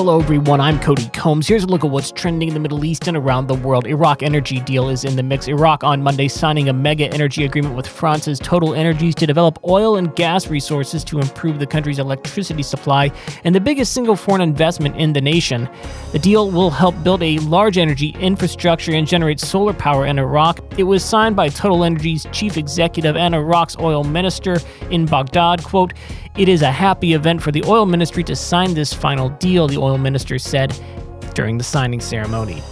Hello, everyone. I'm Cody Combs. Here's a look at what's trending in the Middle East and around the world. Iraq energy deal is in the mix. Iraq on Monday signing a mega energy agreement with France's TotalEnergies to develop oil and gas resources to improve the country's electricity supply and the biggest single foreign investment in the nation. The deal will help build a large energy infrastructure and generate solar power in Iraq. It was signed by TotalEnergies chief executive and Iraq's oil minister in Baghdad. Quote, it is a happy event for the oil ministry to sign this final deal, the oil minister said during the signing ceremony.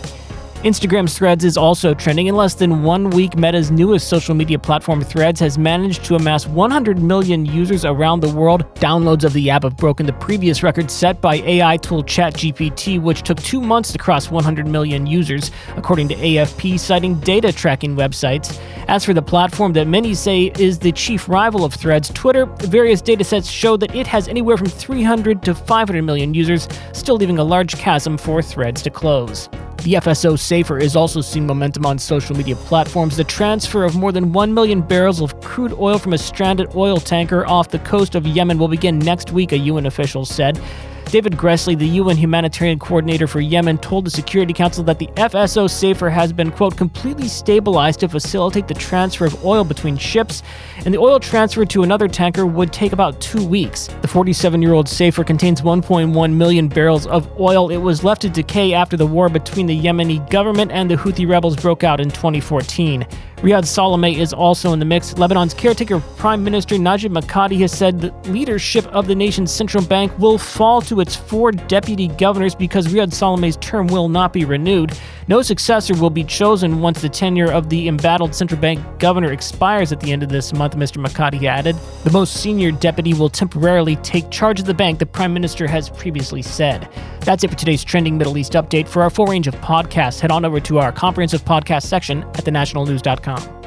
Instagram's Threads is also trending. In less than one week, Meta's newest social media platform, Threads, has managed to amass 100 million users around the world. Downloads of the app have broken the previous record set by AI tool ChatGPT, which took two months to cross 100 million users, according to AFP, citing data tracking websites. As for the platform that many say is the chief rival of Threads, Twitter, various datasets show that it has anywhere from 300 to 500 million users, still leaving a large chasm for Threads to close. The FSO Safer is also seeing momentum on social media platforms. The transfer of more than 1 million barrels of crude oil from a stranded oil tanker off the coast of Yemen will begin next week, a UN official said. David Gressly, the UN humanitarian coordinator for Yemen, told the Security Council that the FSO Safer has been, quote, completely stabilized to facilitate the transfer of oil between ships, and the oil transfer to another tanker would take about two weeks. The 47 year old Safer contains 1.1 million barrels of oil. It was left to decay after the war between the Yemeni government and the Houthi rebels broke out in 2014. Riad Salameh is also in the mix. Lebanon's caretaker Prime Minister Najib Mikati has said the leadership of the nation's central bank will fall to its four deputy governors because Riad Salameh's term will not be renewed. No successor will be chosen once the tenure of the embattled central bank governor expires at the end of this month, Mr. Mikati added. The most senior deputy will temporarily take charge of the bank, the Prime Minister has previously said. That's it for today's trending Middle East update. For our full range of podcasts, head on over to our comprehensive podcast section at thenationalnews.com gmail.com.